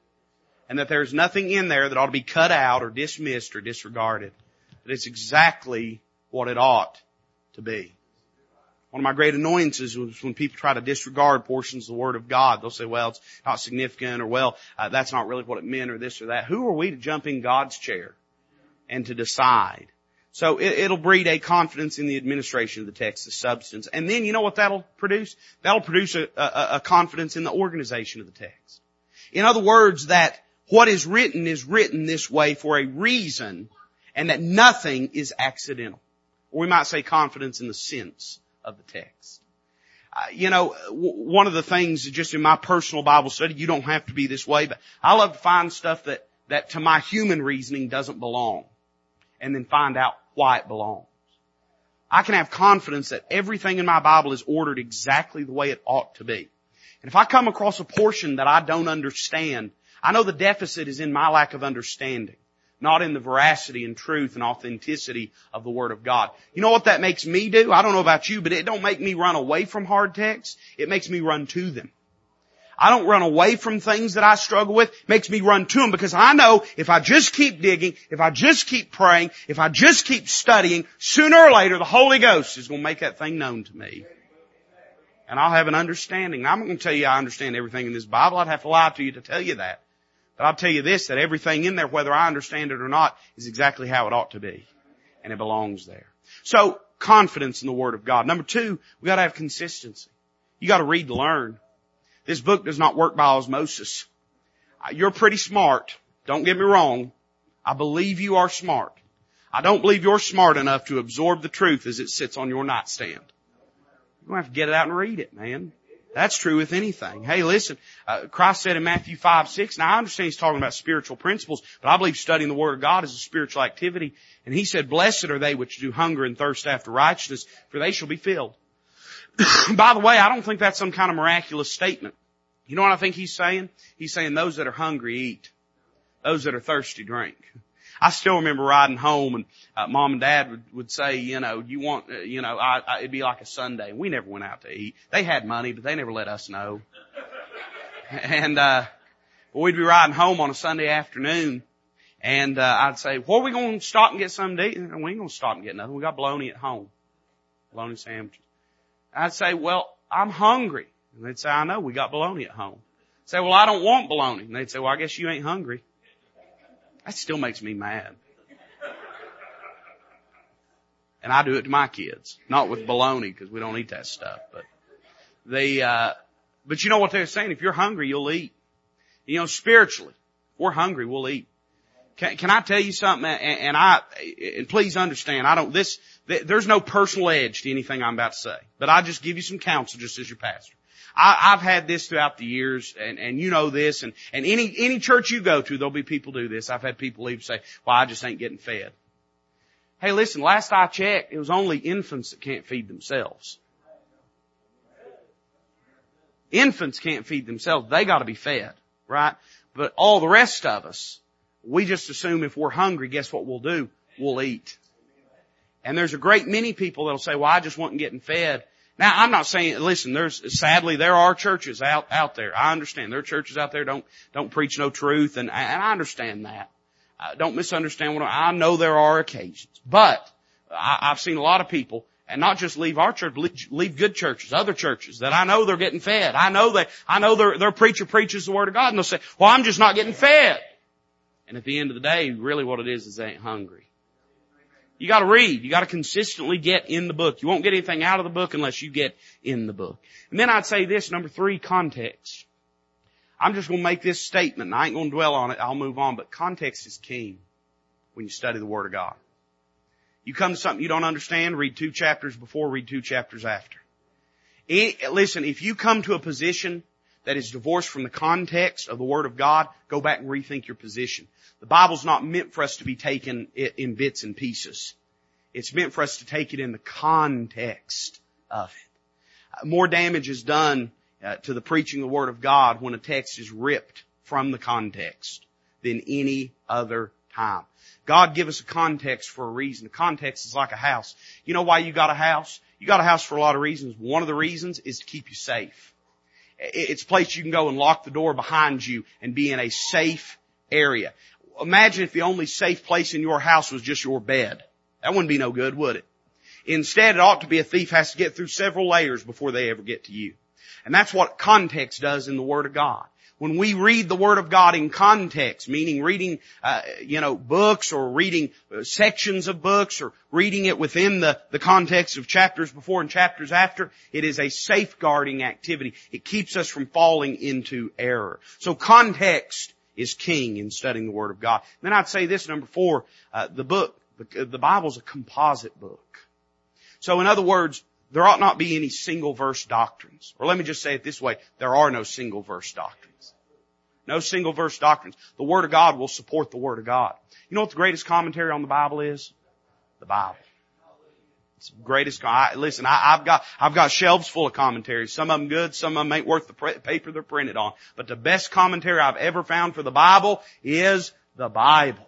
and that there's nothing in there that ought to be cut out or dismissed or disregarded. That it's exactly what it ought to be. One of my great annoyances was when people try to disregard portions of the Word of God. They'll say, well, it's not significant or well, uh, that's not really what it meant or this or that. Who are we to jump in God's chair and to decide? So it, will breed a confidence in the administration of the the substance. And then you know what that'll produce? That'll produce a, a, a confidence in the organization of the text. In other words, that what is written is written this way for a reason and that nothing is accidental. Or we might say confidence in the sense of the text. Uh, you know, w- one of the things just in my personal Bible study, you don't have to be this way, but I love to find stuff that, that to my human reasoning doesn't belong and then find out why it belongs. I can have confidence that everything in my Bible is ordered exactly the way it ought to be. And if I come across a portion that I don't understand, I know the deficit is in my lack of understanding, not in the veracity and truth and authenticity of the Word of God. You know what that makes me do? I don't know about you, but it don't make me run away from hard texts. It makes me run to them. I don't run away from things that I struggle with. It makes me run to them because I know if I just keep digging, if I just keep praying, if I just keep studying, sooner or later the Holy Ghost is going to make that thing known to me. And I'll have an understanding. I'm not going to tell you I understand everything in this Bible. I'd have to lie to you to tell you that. But I'll tell you this, that everything in there, whether I understand it or not, is exactly how it ought to be. And it belongs there. So, confidence in the Word of God. Number two, we gotta have consistency. You gotta read to learn. This book does not work by osmosis. You're pretty smart. Don't get me wrong. I believe you are smart. I don't believe you're smart enough to absorb the truth as it sits on your nightstand. You're going to have to get it out and read it, man. That's true with anything. Hey, listen, uh, Christ said in Matthew 5, 6, now I understand he's talking about spiritual principles, but I believe studying the Word of God is a spiritual activity. And he said, blessed are they which do hunger and thirst after righteousness, for they shall be filled. By the way, I don't think that's some kind of miraculous statement. You know what I think he's saying? He's saying those that are hungry eat. Those that are thirsty drink. I still remember riding home and uh, mom and dad would, would say, you know, you want, uh, you know, I, I, it'd be like a Sunday. We never went out to eat. They had money, but they never let us know. And, uh, we'd be riding home on a Sunday afternoon and, uh, I'd say, well, are we going to stop and get something to eat? And we ain't going to stop and get nothing. We got bologna at home. Bologna sandwiches. I'd say, well, I'm hungry. And they'd say, I know, we got bologna at home. I'd say, well, I don't want bologna. And they'd say, well, I guess you ain't hungry. That still makes me mad. And I do it to my kids. Not with bologna because we don't eat that stuff, but they, uh, but you know what they're saying? If you're hungry, you'll eat. You know, spiritually, if we're hungry, we'll eat. Can, can I tell you something? And, and I, and please understand, I don't, this, there's no personal edge to anything I'm about to say, but I just give you some counsel just as your pastor. I, I've had this throughout the years, and, and you know this, and, and any any church you go to, there'll be people do this. I've had people leave and say, "Well, I just ain't getting fed." Hey, listen. Last I checked, it was only infants that can't feed themselves. Infants can't feed themselves; they got to be fed, right? But all the rest of us, we just assume if we're hungry, guess what we'll do? We'll eat. And there's a great many people that'll say, "Well, I just wasn't getting fed." Now, I'm not saying, listen, there's, sadly, there are churches out, out there. I understand. There are churches out there don't, don't preach no truth and, and I understand that. Uh, don't misunderstand what I, I know there are occasions. But, I, I've seen a lot of people and not just leave our church, leave, good churches, other churches that I know they're getting fed. I know they, I know their, their preacher preaches the word of God and they'll say, well, I'm just not getting fed. And at the end of the day, really what it is is they ain't hungry. You gotta read. You gotta consistently get in the book. You won't get anything out of the book unless you get in the book. And then I'd say this, number three, context. I'm just gonna make this statement and I ain't gonna dwell on it. I'll move on, but context is king when you study the Word of God. You come to something you don't understand, read two chapters before, read two chapters after. Listen, if you come to a position that is divorced from the context of the Word of God, go back and rethink your position. The Bible's not meant for us to be taken in bits and pieces. It's meant for us to take it in the context of it. More damage is done uh, to the preaching of the Word of God when a text is ripped from the context than any other time. God give us a context for a reason. The context is like a house. You know why you got a house? You got a house for a lot of reasons. One of the reasons is to keep you safe. It's a place you can go and lock the door behind you and be in a safe area imagine if the only safe place in your house was just your bed. That wouldn't be no good, would it? Instead, it ought to be a thief has to get through several layers before they ever get to you. And that's what context does in the Word of God. When we read the Word of God in context, meaning reading, uh, you know, books or reading uh, sections of books or reading it within the, the context of chapters before and chapters after, it is a safeguarding activity. It keeps us from falling into error. So context is king in studying the Word of God. Then I'd say this, number four, uh, the book, the, the Bible's a composite book. So in other words, there ought not be any single verse doctrines. Or let me just say it this way, there are no single verse doctrines. No single verse doctrines. The Word of God will support the Word of God. You know what the greatest commentary on the Bible is? The Bible. It's the greatest. I, listen, I, have got I've got shelves full of commentaries. Some of them good, some of them ain't worth the pre- paper they're printed on. But the best commentary I've ever found for the Bible is the Bible.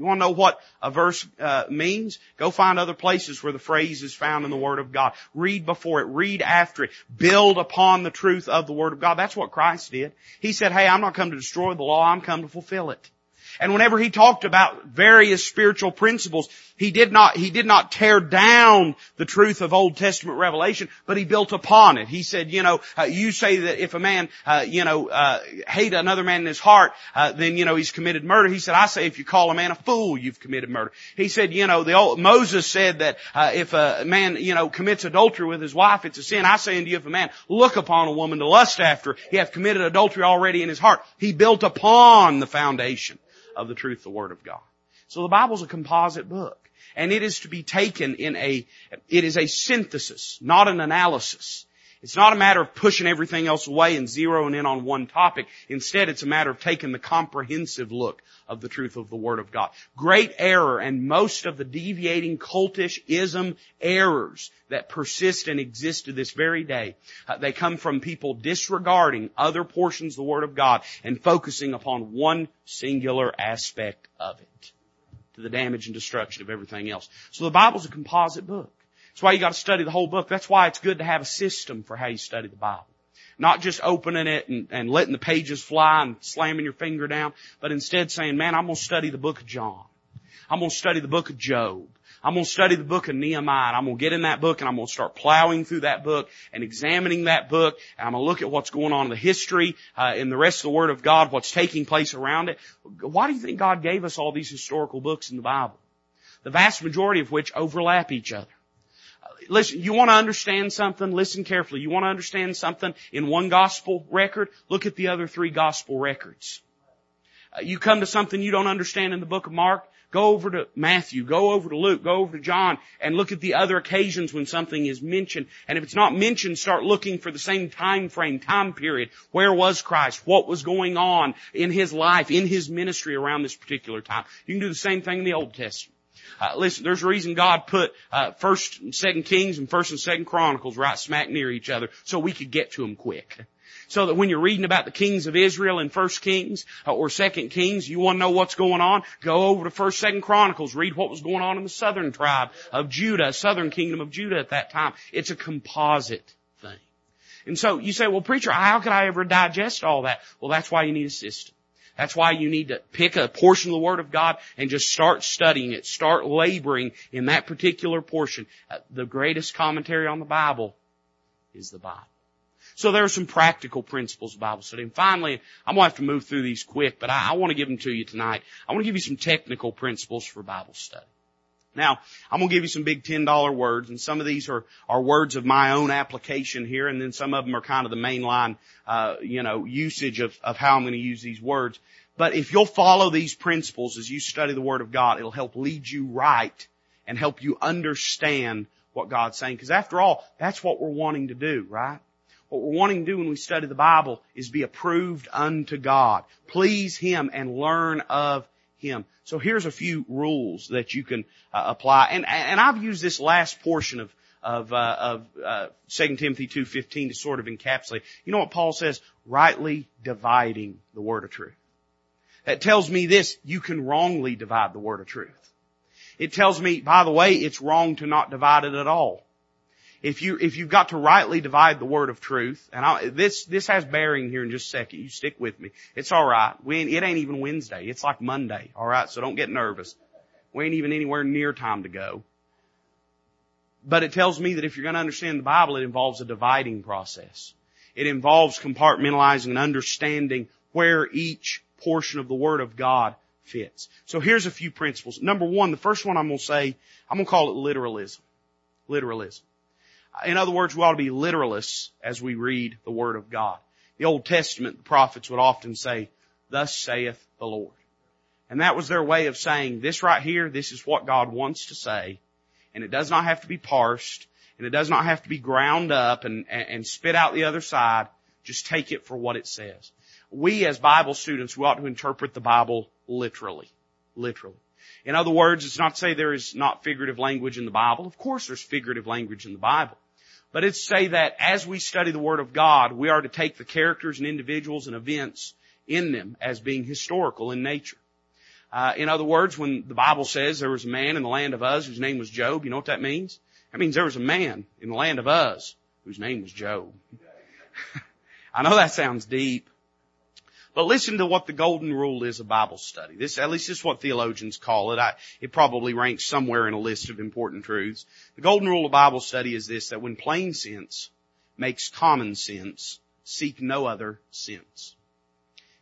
You want to know what a verse uh, means? Go find other places where the phrase is found in the Word of God. Read before it. Read after it. Build upon the truth of the Word of God. That's what Christ did. He said, "Hey, I'm not come to destroy the law. I'm come to fulfill it." And whenever he talked about various spiritual principles, he did not, he did not tear down the truth of Old Testament revelation, but he built upon it. He said, you know, uh, you say that if a man, uh, you know, uh, hate another man in his heart, uh, then, you know, he's committed murder. He said, I say if you call a man a fool, you've committed murder. He said, you know, the old, Moses said that, uh, if a man, you know, commits adultery with his wife, it's a sin. I say unto you, if a man look upon a woman to lust after, he hath committed adultery already in his heart. He built upon the foundation of the truth, the Word of God. So the Bible's a composite book. And it is to be taken in a, it is a synthesis, not an analysis. It's not a matter of pushing everything else away and zeroing in on one topic. Instead, it's a matter of taking the comprehensive look of the truth of the Word of God. Great error and most of the deviating cultish ism errors that persist and exist to this very day, uh, they come from people disregarding other portions of the Word of God and focusing upon one singular aspect of it. to the damage and destruction of everything else. So the Bible's a composite book. That's why you gotta study the whole book. That's why it's good to have a system for how you study the Bible. Not just opening it and, and letting the pages fly and slamming your finger down, but instead saying, man, I'm gonna study the book of John. I'm gonna study the book of Job. I'm going to study the book of Nehemiah and I'm going to get in that book and I'm going to start plowing through that book and examining that book and I'm going to look at what's going on in the history, uh, in the rest of the Word of God, what's taking place around it. Why do you think God gave us all these historical books in the Bible? The vast majority of which overlap each other. Listen, you want to understand something? Listen carefully. You want to understand something in one gospel record? Look at the other three gospel records. Uh, you come to something you don't understand in the book of Mark, go over to Matthew, go over to Luke, go over to John, and look at the other occasions when something is mentioned. And if it's not mentioned, start looking for the same time frame, time period. Where was Christ? What was going on in His life, in His ministry around this particular time? You can do the same thing in the Old Testament. Uh, listen, there's a reason God put uh, First and Second Kings and First and Second Chronicles right smack near each other, so we could get to them quick. So that when you're reading about the kings of Israel in First Kings uh, or Second Kings, you want to know what's going on, go over to First, Second Chronicles, read what was going on in the southern tribe of Judah, southern kingdom of Judah at that time. It's a composite thing. And so you say, well preacher, how could I ever digest all that? Well that's why you need a system. That's why you need to pick a portion of the Word of God and just start studying it. Start laboring in that particular portion. Uh, the greatest commentary on the Bible is the Bible. So there are some practical principles of Bible study. And finally, I'm going to have to move through these quick, but I, I want to give them to you tonight. I want to give you some technical principles for Bible study. Now, I'm going to give you some big $10 words, and some of these are, are words of my own application here, and then some of them are kind of the mainline, uh, you know, usage of, of how I'm to use these words. But if you'll follow these principles as you study the Word of God, it'll help lead you right and help you understand what God's saying. Because after all, that's what we're wanting to do, right? What we're wanting to do when we study the Bible is be approved unto God. Please Him and learn of Him. So here's a few rules that you can uh, apply. And, and I've used this last portion of, of, uh, of uh, 2 Timothy 2.15 to sort of encapsulate. You know what Paul says? Rightly dividing the word of truth. That tells me this, you can wrongly divide the word of truth. It tells me, by the way, it's wrong to not divide it at all if you if you've got to rightly divide the word of truth, and I, this this has bearing here in just a second. You stick with me. It's all right. We ain't, it ain't even Wednesday. It's like Monday. All right, so don't get nervous. We ain't even anywhere near time to go. But it tells me that if you're going to understand the Bible, it involves a dividing process. It involves compartmentalizing and understanding where each portion of the Word of God fits. So here's a few principles. Number one, the first one I'm going to say, I'm going to call it literalism. Literalism. In other words, we ought to be literalists as we read the Word of God. The Old Testament, the prophets would often say, thus saith the Lord. And that was their way of saying, this right here, this is what God wants to say. And it does not have to be parsed, and it does not have to be ground up and, and, and spit out the other side. Just take it for what it says. We as Bible students, we ought to interpret the Bible literally. Literally. In other words, it's not to say there is not figurative language in the Bible. Of course there's figurative language in the Bible. But it's say that as we study the Word of God, we are to take the characters and individuals and events in them as being historical in nature. Uh, in other words, when the Bible says there was a man in the land of Uz whose name was Job, you know what that means? That means there was a man in the land of Uz whose name was Job. I know that sounds deep, but listen to what the golden rule is of Bible study. This, at least this is what theologians call it. I, it probably ranks somewhere in a list of important truths. The golden rule of Bible study is this, that when plain sense makes common sense, seek no other sense.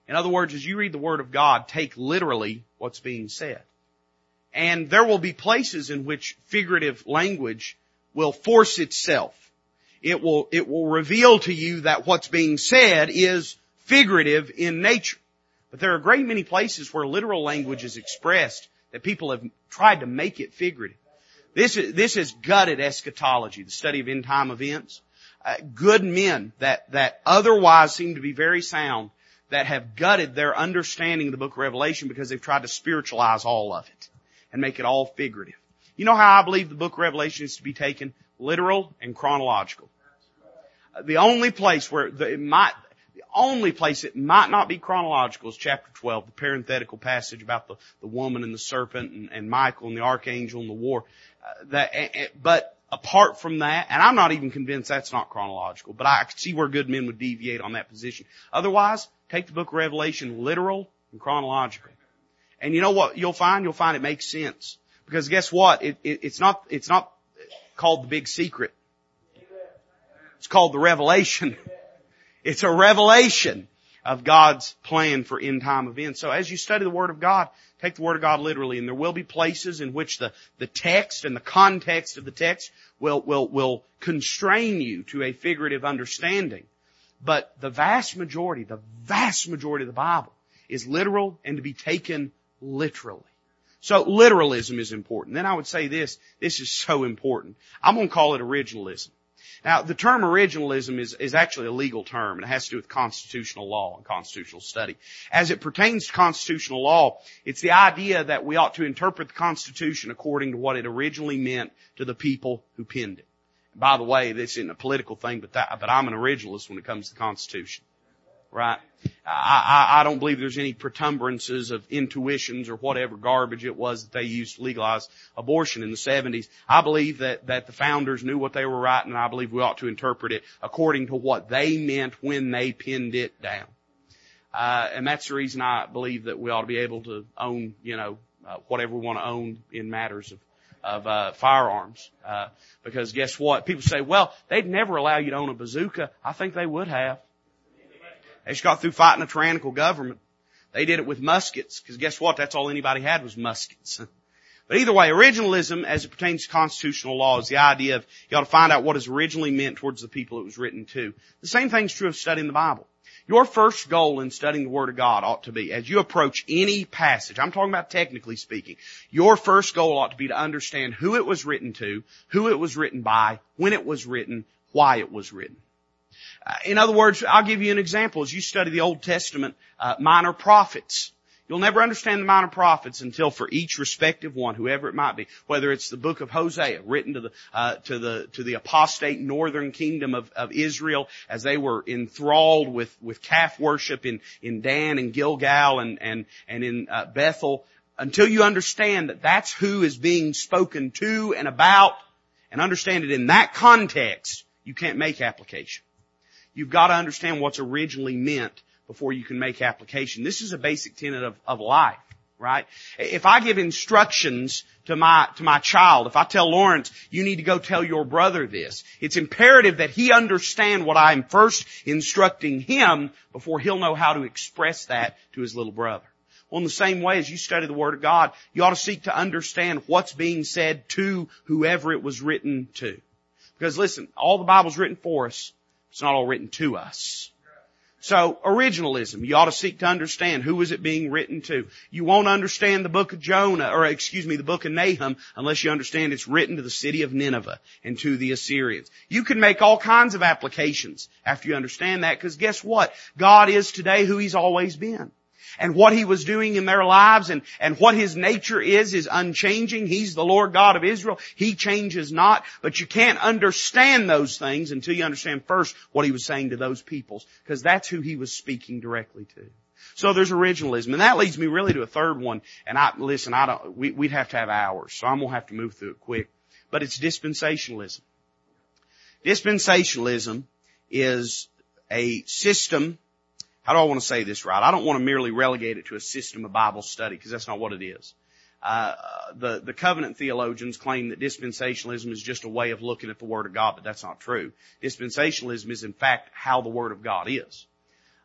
In other words, as you read the Word of God, take literally what's being said. And there will be places in which figurative language will force itself. It will, it will reveal to you that what's being said is figurative in nature. But there are a great many places where literal language is expressed that people have tried to make it figurative. This is, this is gutted eschatology, the study of end time events. Uh, good men that, that otherwise seem to be very sound that have gutted their understanding of the book of Revelation because they've tried to spiritualize all of it and make it all figurative. You know how I believe the book of Revelation is to be taken? Literal and chronological. The only place where the, it might, only place it might not be chronological is chapter 12, the parenthetical passage about the, the woman and the serpent and, and Michael and the archangel and the war. Uh, that, but apart from that, and I'm not even convinced that's not chronological, but I see where good men would deviate on that position. Otherwise, take the book of Revelation literal and chronological. And you know what you'll find? You'll find it makes sense. Because guess what? It, it, it's not, it's not called the big secret. It's called the revelation. It's a revelation of God's plan for end time events. So as you study the Word of God, take the Word of God literally, and there will be places in which the, the text and the context of the text will, will, will constrain you to a figurative understanding. But the vast majority, the vast majority of the Bible is literal and to be taken literally. So literalism is important. Then I would say this, this is so important. I'm going to call it originalism. Now, the term originalism is, is actually a legal term and it has to do with constitutional law and constitutional study. As it pertains to constitutional law, it's the idea that we ought to interpret the Constitution according to what it originally meant to the people who penned it. By the way, this isn't a political thing, but that, but I'm an originalist when it comes to the Constitution right? I, I, I don't believe there's any protuberances of intuitions or whatever garbage it was that they used to legalize abortion in the 70s. I believe that, that the founders knew what they were writing and I believe we ought to interpret it according to what they meant when they pinned it down. Uh, and that's the reason I believe that we ought to be able to own, you know, uh, whatever we want to own in matters of of uh, firearms. Uh, because guess what? People say, well, they'd never allow you to own a bazooka. I think they would have. They just got through fighting a tyrannical government. They did it with muskets, because guess what? That's all anybody had was muskets. But either way, originalism as it pertains to constitutional law is the idea of you ought to find out what is originally meant towards the people it was written to. The same thing's true of studying the Bible. Your first goal in studying the Word of God ought to be, as you approach any passage, I'm talking about technically speaking, your first goal ought to be to understand who it was written to, who it was written by, when it was written, why it was written. In other words, I'll give you an example. As you study the Old Testament, uh, minor prophets, You'll never understand the minor prophets until for each respective one, whoever it might be, whether it's the book of Hosea written to the uh, to the to the apostate northern kingdom of, of Israel as they were enthralled with with calf worship in in Dan and Gilgal and and and in uh, Bethel, until you understand that that's who is being spoken to and about, and understand it in that context, you can't make application. You've got to understand what's originally meant before you can make application. This is a basic tenet of, of life, right? If I give instructions to my, to my child, if I tell Lawrence, you need to go tell your brother this, it's imperative that he understand what I'm first instructing him before he'll know how to express that to his little brother. Well, in the same way as you study the Word of God, you ought to seek to understand what's being said to whoever it was written to. Because listen, all the Bible's written for us, it's not all written to us. So, originalism, you ought to seek to understand who is it being written to. You won't understand the book of Jonah, or excuse me, the book of Nahum, unless you understand it's written to the city of Nineveh and to the Assyrians. You can make all kinds of applications after you understand that, because guess what? God is today who He's always been and what He was doing in their lives and, and what His nature is, is unchanging. He's the Lord God of Israel. He changes not, but you can't understand those things until you understand first what He was saying to those peoples, because that's who He was speaking directly to. So there's originalism, and that leads me really to a third one. And I listen, I don't. We, would have to have hours, so I'm gonna have to move through it quick. But it's dispensationalism. Dispensationalism is a system how do I want to say this right? I don't want to merely relegate it to a system of Bible study because that's not what it is. Uh, the, the covenant theologians claim that dispensationalism is just a way of looking at the Word of God, but that's not true. Dispensationalism is in fact how the Word of God is.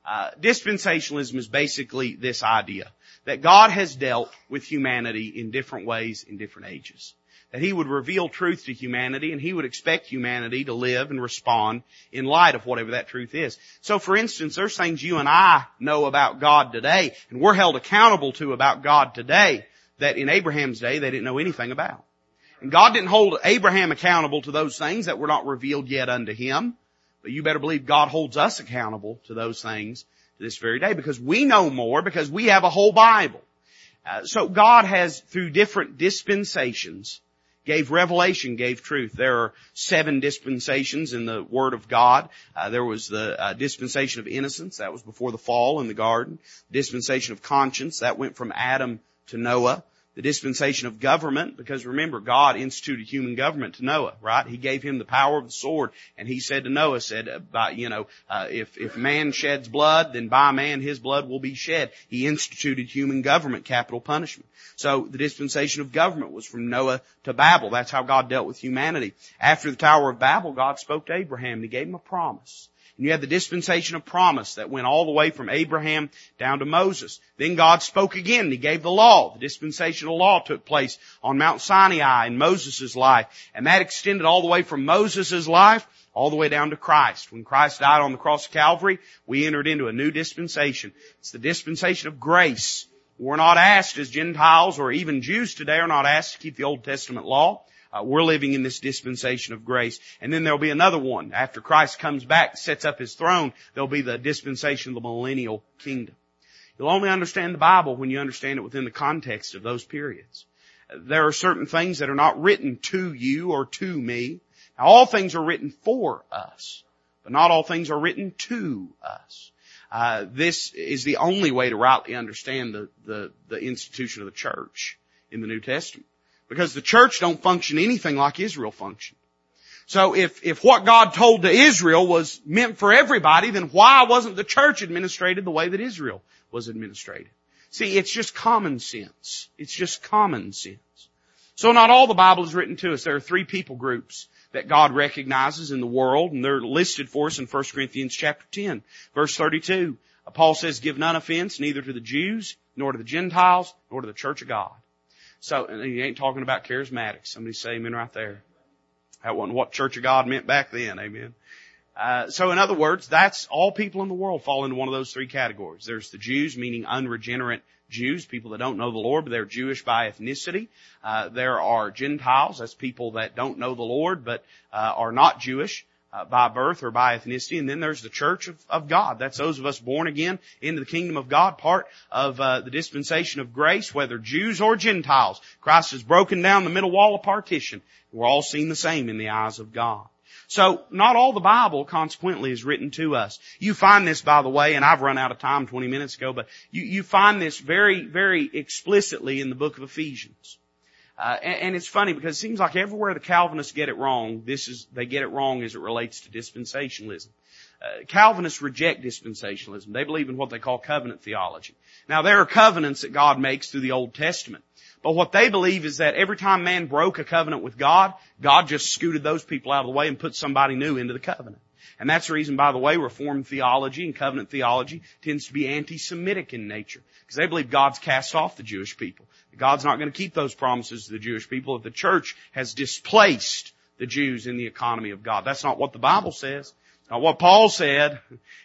Uh, dispensationalism is basically this idea that God has dealt with humanity in different ways in different ages that he would reveal truth to humanity and he would expect humanity to live and respond in light of whatever that truth is. So for instance, there's things you and I know about God today and we're held accountable to about God today that in Abraham's day they didn't know anything about. And God didn't hold Abraham accountable to those things that were not revealed yet unto him. But you better believe God holds us accountable to those things to this very day because we know more because we have a whole Bible. Uh, so God has, through different dispensations, gave revelation, gave truth. There are seven dispensations in the Word of God. Uh, there was the uh, dispensation of innocence, that was before the fall in the garden. Dispensation of conscience, that went from Adam to Noah the dispensation of government, because remember, God instituted human government to Noah, right? He gave him the power of the sword, and he said to Noah, said, uh, by, you know, uh, if, if man sheds blood, then by man his blood will be shed. He instituted human government, capital punishment. So the dispensation of government was from Noah to Babel. That's how God dealt with humanity. After the Tower of Babel, God spoke to Abraham, and he gave him a promise. And you had the dispensation of promise that went all the way from Abraham down to Moses. Then God spoke again. He gave the law. The dispensation of law took place on Mount Sinai in Moses' life. And that extended all the way from Moses' life all the way down to Christ. When Christ died on the cross of Calvary, we entered into a new dispensation. It's the dispensation of grace. We're not asked as Gentiles or even Jews today are not asked to keep the Old Testament law. Uh, we're living in this dispensation of grace. And then there'll be another one. After Christ comes back, sets up His throne, there'll be the dispensation of the millennial kingdom. You'll only understand the Bible when you understand it within the context of those periods. There are certain things that are not written to you or to me. Now all things are written for us, but not all things are written to us. Uh, this is the only way to rightly understand the, the, the institution of the church in the New Testament. Because the church don't function anything like Israel functioned. So if, if what God told to Israel was meant for everybody, then why wasn't the church administrated the way that Israel was administrated? See, it's just common sense. It's just common sense. So not all the Bible is written to us. There are three people groups that God recognizes in the world, and they're listed for us in 1 Corinthians chapter 10, verse 32. Paul says, give none offense neither to the Jews, nor to the Gentiles, nor to the church of God. So, and he ain't talking about charismatics. Somebody say amen right there. That wasn't what Church of God meant back then. Amen. Uh, so in other words, that's all people in the world fall into one of those three categories. There's the Jews, meaning unregenerate Jews, people that don't know the Lord, but they're Jewish by ethnicity. Uh, there are Gentiles, that's people that don't know the Lord, but uh, are not Jewish uh, by birth or by ethnicity. And then there's the church of, of God. That's those of us born again into the kingdom of God, part of uh, the dispensation of grace, whether Jews or Gentiles. Christ has broken down the middle wall of partition. We're all seen the same in the eyes of God. So not all the Bible consequently is written to us. You find this by the way, and I've run out of time 20 minutes ago, but you, you find this very, very explicitly in the book of Ephesians. Uh, and, and, it's funny because it seems like everywhere the Calvinists get it wrong, this is, they get it wrong as it relates to dispensationalism. Uh, Calvinists reject dispensationalism. They believe in what they call covenant theology. Now there are covenants that God makes through the Old Testament. But what they believe is that every time man broke a covenant with God, God just scooted those people out of the way and put somebody new into the covenant. And that's the reason, by the way, Reformed theology and covenant theology tends to be anti-Semitic in nature. Because they believe God's cast off the Jewish people. God's not going to keep those promises to the Jewish people if the church has displaced the Jews in the economy of God. That's not what the Bible says. Not what Paul said.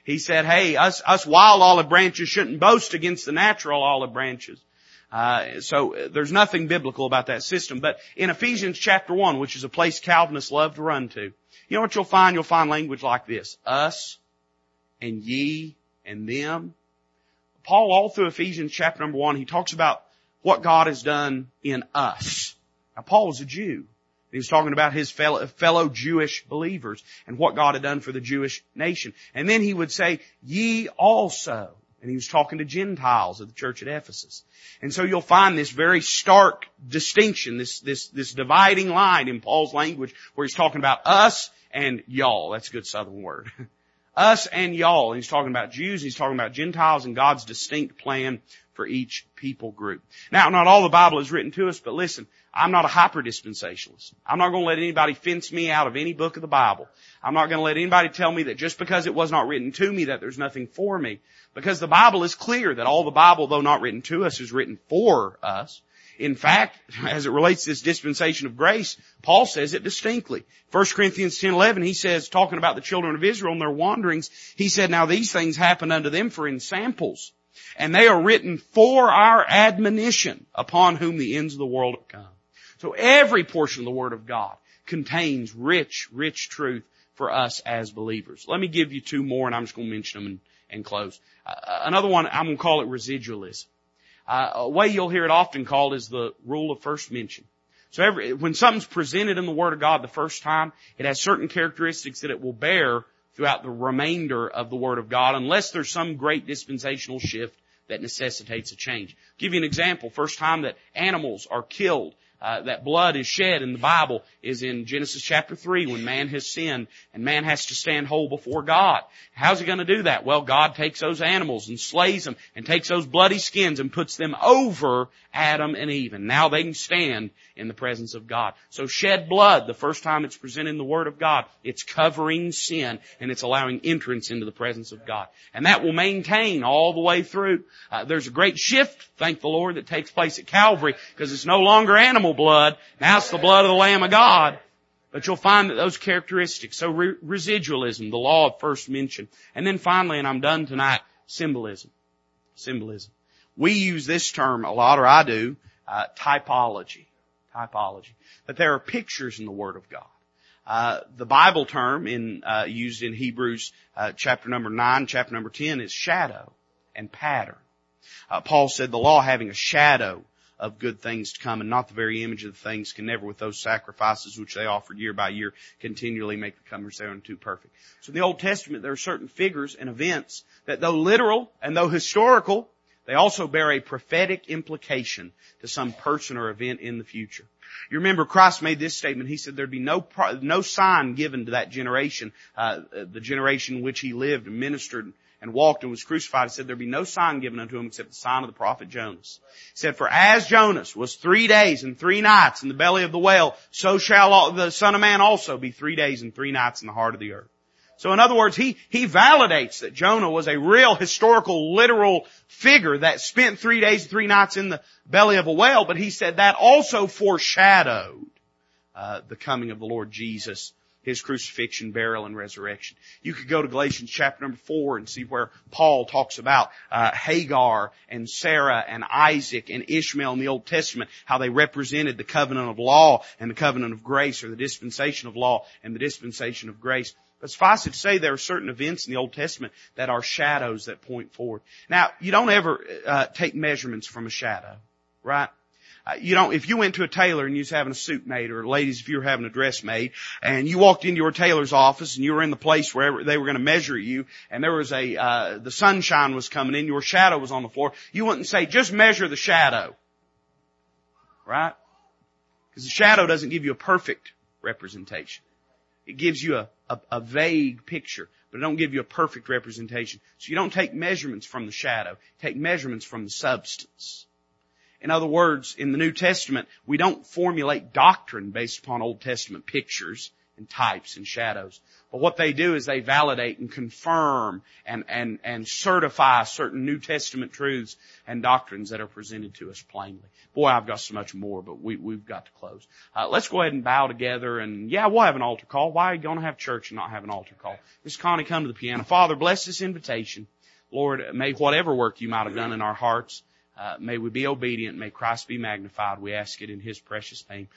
He said, hey, us, us wild olive branches shouldn't boast against the natural olive branches. Uh, so there's nothing biblical about that system. But in Ephesians chapter 1, which is a place Calvinists love to run to, you know what you'll find? You'll find language like this. Us and ye and them. Paul all through Ephesians chapter number 1, he talks about what God has done in us. Now Paul was a Jew. He was talking about his fellow, fellow Jewish believers and what God had done for the Jewish nation. And then he would say, ye also. And he was talking to Gentiles of the church at Ephesus. And so you'll find this very stark distinction, this, this, this dividing line in Paul's language where he's talking about us and y'all. That's a good southern word. us and y'all. And he's talking about Jews, he's talking about Gentiles and God's distinct plan for each people group. Now, not all the Bible is written to us, but listen, I'm not a hyper dispensationalist. I'm not going to let anybody fence me out of any book of the Bible. I'm not going to let anybody tell me that just because it was not written to me that there's nothing for me. Because the Bible is clear that all the Bible, though not written to us, is written for us. In fact, as it relates to this dispensation of grace, Paul says it distinctly. 1 Corinthians 10, 11, he says, talking about the children of Israel and their wanderings, he said, now these things happen unto them for in samples and they are written for our admonition upon whom the ends of the world have come. So every portion of the Word of God contains rich, rich truth for us as believers. Let me give you two more and I'm just going to mention them and, and close. Uh, another one, I'm going to call it residualism. Uh, a way you'll hear it often called is the rule of first mention. So every, when something's presented in the Word of God the first time, it has certain characteristics that it will bear throughout the remainder of the Word of God unless there's some great dispensational shift that necessitates a change. I'll give you an example. First time that animals are killed uh, that blood is shed in the Bible is in Genesis chapter 3 when man has sinned and man has to stand whole before God. How's he going to do that? Well, God takes those animals and slays them and takes those bloody skins and puts them over Adam and Eve. And now they can stand in the presence of God. So shed blood, the first time it's presented in the Word of God, it's covering sin and it's allowing entrance into the presence of God. And that will maintain all the way through. Uh, there's a great shift, thank the Lord, that takes place at Calvary because it's no longer animal blood. Now it's the blood of the Lamb of God. But you'll find that those characteristics, so re- residualism, the law of first mention. And then finally, and I'm done tonight, symbolism. Symbolism. We use this term a lot, or I do, uh, typology. Typology. But there are pictures in the Word of God. Uh, the Bible term in, uh, used in Hebrews uh, chapter number 9, chapter number 10 is shadow and pattern. Uh, Paul said the law having a shadow of good things to come and not the very image of the things can never with those sacrifices which they offered year by year continually make the comers thereunto perfect. So in the Old Testament there are certain figures and events that though literal and though historical, they also bear a prophetic implication to some person or event in the future. You remember Christ made this statement. He said there'd be no no sign given to that generation, uh, the generation in which he lived and ministered and walked and was crucified, he said there'd be no sign given unto him except the sign of the prophet Jonas. He said, for as Jonas was three days and three nights in the belly of the whale, so shall the son of man also be three days and three nights in the heart of the earth. So in other words, he, he validates that Jonah was a real historical, literal figure that spent three days three nights in the belly of a whale, but he said that also foreshadowed uh, the coming of the Lord Jesus his crucifixion, burial, and resurrection. You could go to Galatians chapter number four and see where Paul talks about uh, Hagar and Sarah and Isaac and Ishmael in the Old Testament, how they represented the covenant of law and the covenant of grace, or the dispensation of law and the dispensation of grace. But suffice it to say, there are certain events in the Old Testament that are shadows that point forward. Now, you don't ever uh, take measurements from a shadow, right? Uh, you know, if you went to a tailor and you was having a suit made, or ladies, if you were having a dress made, and you walked into your tailor's office and you were in the place where they were going to measure you, and there was a, uh, the sunshine was coming in, your shadow was on the floor, you wouldn't say, just measure the shadow. Right? Because the shadow doesn't give you a perfect representation. It gives you a, a, a vague picture, but it don't give you a perfect representation. So you don't take measurements from the shadow. Take measurements from the substance. In other words, in the New Testament, we don't formulate doctrine based upon Old Testament pictures and types and shadows. But what they do is they validate and confirm and, and, and certify certain New Testament truths and doctrines that are presented to us plainly. Boy, I've got so much more, but we, we've got to close. Uh, let's go ahead and bow together and yeah, we'll have an altar call. Why are you going to have church and not have an altar call? Miss Connie, come to the piano. Father, bless this invitation. Lord, may whatever work you might have done in our hearts, uh, may we be obedient. May Christ be magnified. We ask it in His precious name.